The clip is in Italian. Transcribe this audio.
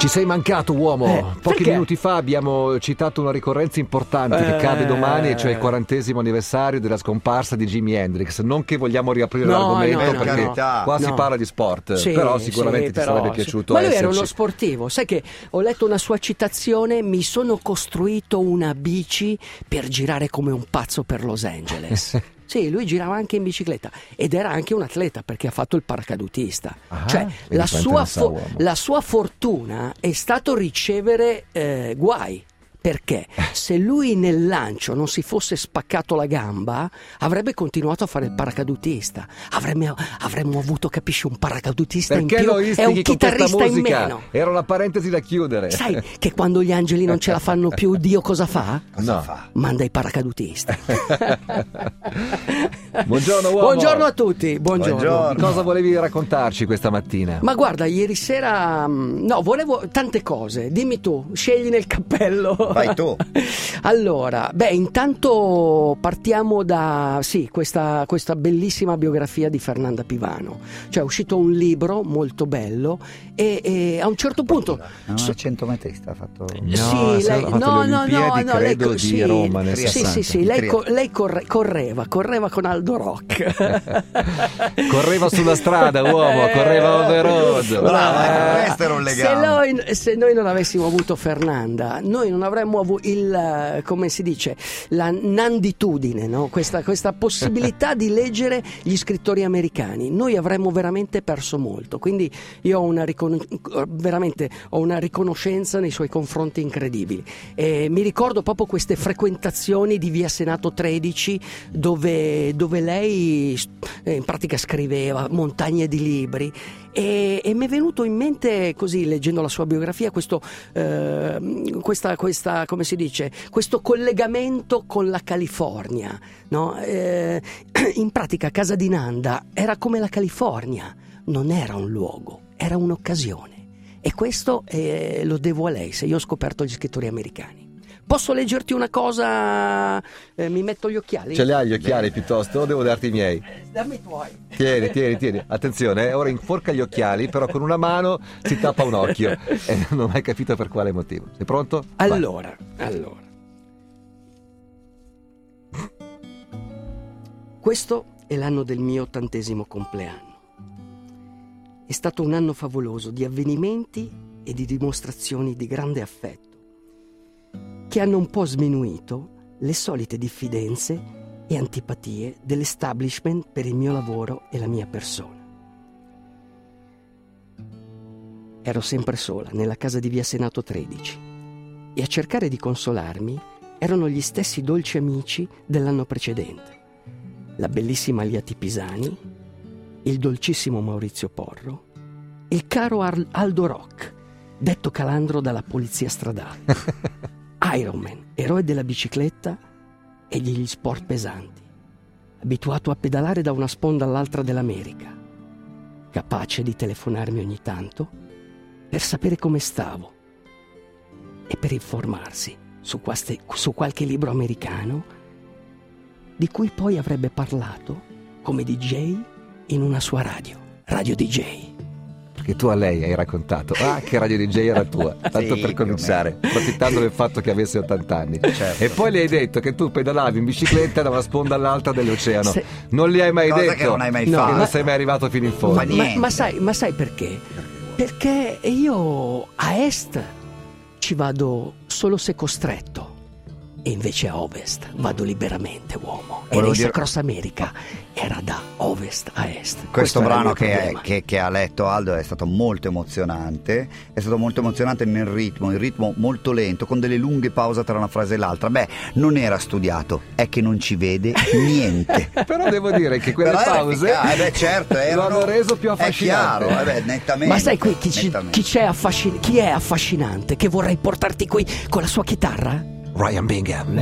Ci sei mancato, uomo. Eh, Pochi perché? minuti fa abbiamo citato una ricorrenza importante che Eh. cade domani, cioè il quarantesimo anniversario della scomparsa di Jimi Hendrix. Non che vogliamo riaprire No, l'argomento, no, perché no. qua si parla di sport. Sì, però sicuramente sì, ti però, sarebbe sì. piaciuto Ma lui era esserci. uno sportivo. Sai che ho letto una sua citazione: Mi sono costruito una bici per girare come un pazzo per Los Angeles. Sì, lui girava anche in bicicletta ed era anche un atleta perché ha fatto il paracadutista. Ah, cioè, la sua, fo- la sua fortuna è stato ricevere eh, guai. Perché se lui nel lancio non si fosse spaccato la gamba, avrebbe continuato a fare il paracadutista. Avremmo, avremmo avuto, capisci, un paracadutista Perché in più e un chitarrista in meno. Era una parentesi da chiudere. Sai che quando gli angeli non ce la fanno più, Dio cosa fa? Cosa No. fa? Manda i paracadutisti. Buongiorno, uomo. Buongiorno a tutti, buongiorno. Buongiorno. Cosa volevi raccontarci questa mattina? Ma guarda, ieri sera. mm, No, volevo tante cose. Dimmi tu, scegli nel cappello. Vai tu. Allora, beh, intanto partiamo da. Sì, questa, questa bellissima biografia di Fernanda Pivano. Cioè, è uscito un libro molto bello e, e a un certo punto. È so- una centometrista ha fatto... No, sì, se lei, fatto no, no, no, no, lei di sì, Roma nel sì, sì, 60. sì, lei, co- lei corre- correva, correva con Aldo Rock. Correva sulla strada, uomo, correva on the road. Brava, Eh, questo era un Se legame. noi, se noi non avessimo avuto Fernanda, noi non avremmo avuto il, eh, come si dice, la nanditudine, no? questa, questa possibilità di leggere gli scrittori americani. Noi avremmo veramente perso molto. Quindi io ho una, ricon- ho una riconoscenza nei suoi confronti incredibili. E mi ricordo proprio queste frequentazioni di via Senato 13 dove, dove lei eh, in pratica scriveva montagne di libri e, e mi è venuto in mente così leggendo la sua biografia questo, eh, questa, questa, come si dice, questo collegamento con la California. no? Eh, in pratica casa di Nanda era come la California, non era un luogo, era un'occasione. E questo eh, lo devo a lei, se io ho scoperto gli scrittori americani. Posso leggerti una cosa? Eh, mi metto gli occhiali? Ce li hai gli occhiali piuttosto o devo darti i miei? Dammi i tuoi. Tieni, tieni, tieni. Attenzione, eh, ora inforca gli occhiali, però con una mano si tappa un occhio. E non ho mai capito per quale motivo. Sei pronto? Vai. Allora, allora. Questo è l'anno del mio ottantesimo compleanno. È stato un anno favoloso di avvenimenti e di dimostrazioni di grande affetto, che hanno un po' sminuito le solite diffidenze e antipatie dell'establishment per il mio lavoro e la mia persona. Ero sempre sola nella casa di via Senato 13 e a cercare di consolarmi erano gli stessi dolci amici dell'anno precedente. La bellissima Liati Pisani, il dolcissimo Maurizio Porro, il caro Ar- Aldo Rock, detto calandro dalla polizia stradale, Iron Man, eroe della bicicletta e degli sport pesanti, abituato a pedalare da una sponda all'altra dell'America, capace di telefonarmi ogni tanto per sapere come stavo e per informarsi su, quaste- su qualche libro americano di cui poi avrebbe parlato come DJ in una sua radio, Radio DJ. Perché tu a lei hai raccontato, ah, che radio DJ era tua, tanto Sì, per cominciare, approfittando del fatto che avesse 80 anni. Certo. E poi le hai detto che tu pedalavi in bicicletta da una sponda all'altra dell'oceano. Se- Non li hai mai Cosa detto. che non hai mai No, Che fatto. non sei mai arrivato fino in fondo. Ma, ma sai, ma sai perché? Perché io a est ci vado solo se costretto. E invece a ovest vado liberamente, uomo. E Race dire- Across America era da ovest a est. Questo il brano che, che- che ha letto Aldo è stato molto emozionante, è stato molto emozionante nel ritmo, il ritmo molto lento, con delle lunghe pause tra una frase e l'altra. Beh, non era studiato, è che non ci vede niente. Però devo dire che quelle Però pause eh beh, certo, lo erano- hanno reso più È affascinante. chiaro, eh beh, nettamente. Ma sai qui chi, ci- chi c'è affascin- chi è affascinante? Che vorrei portarti qui con la sua chitarra? Ryan Bingham.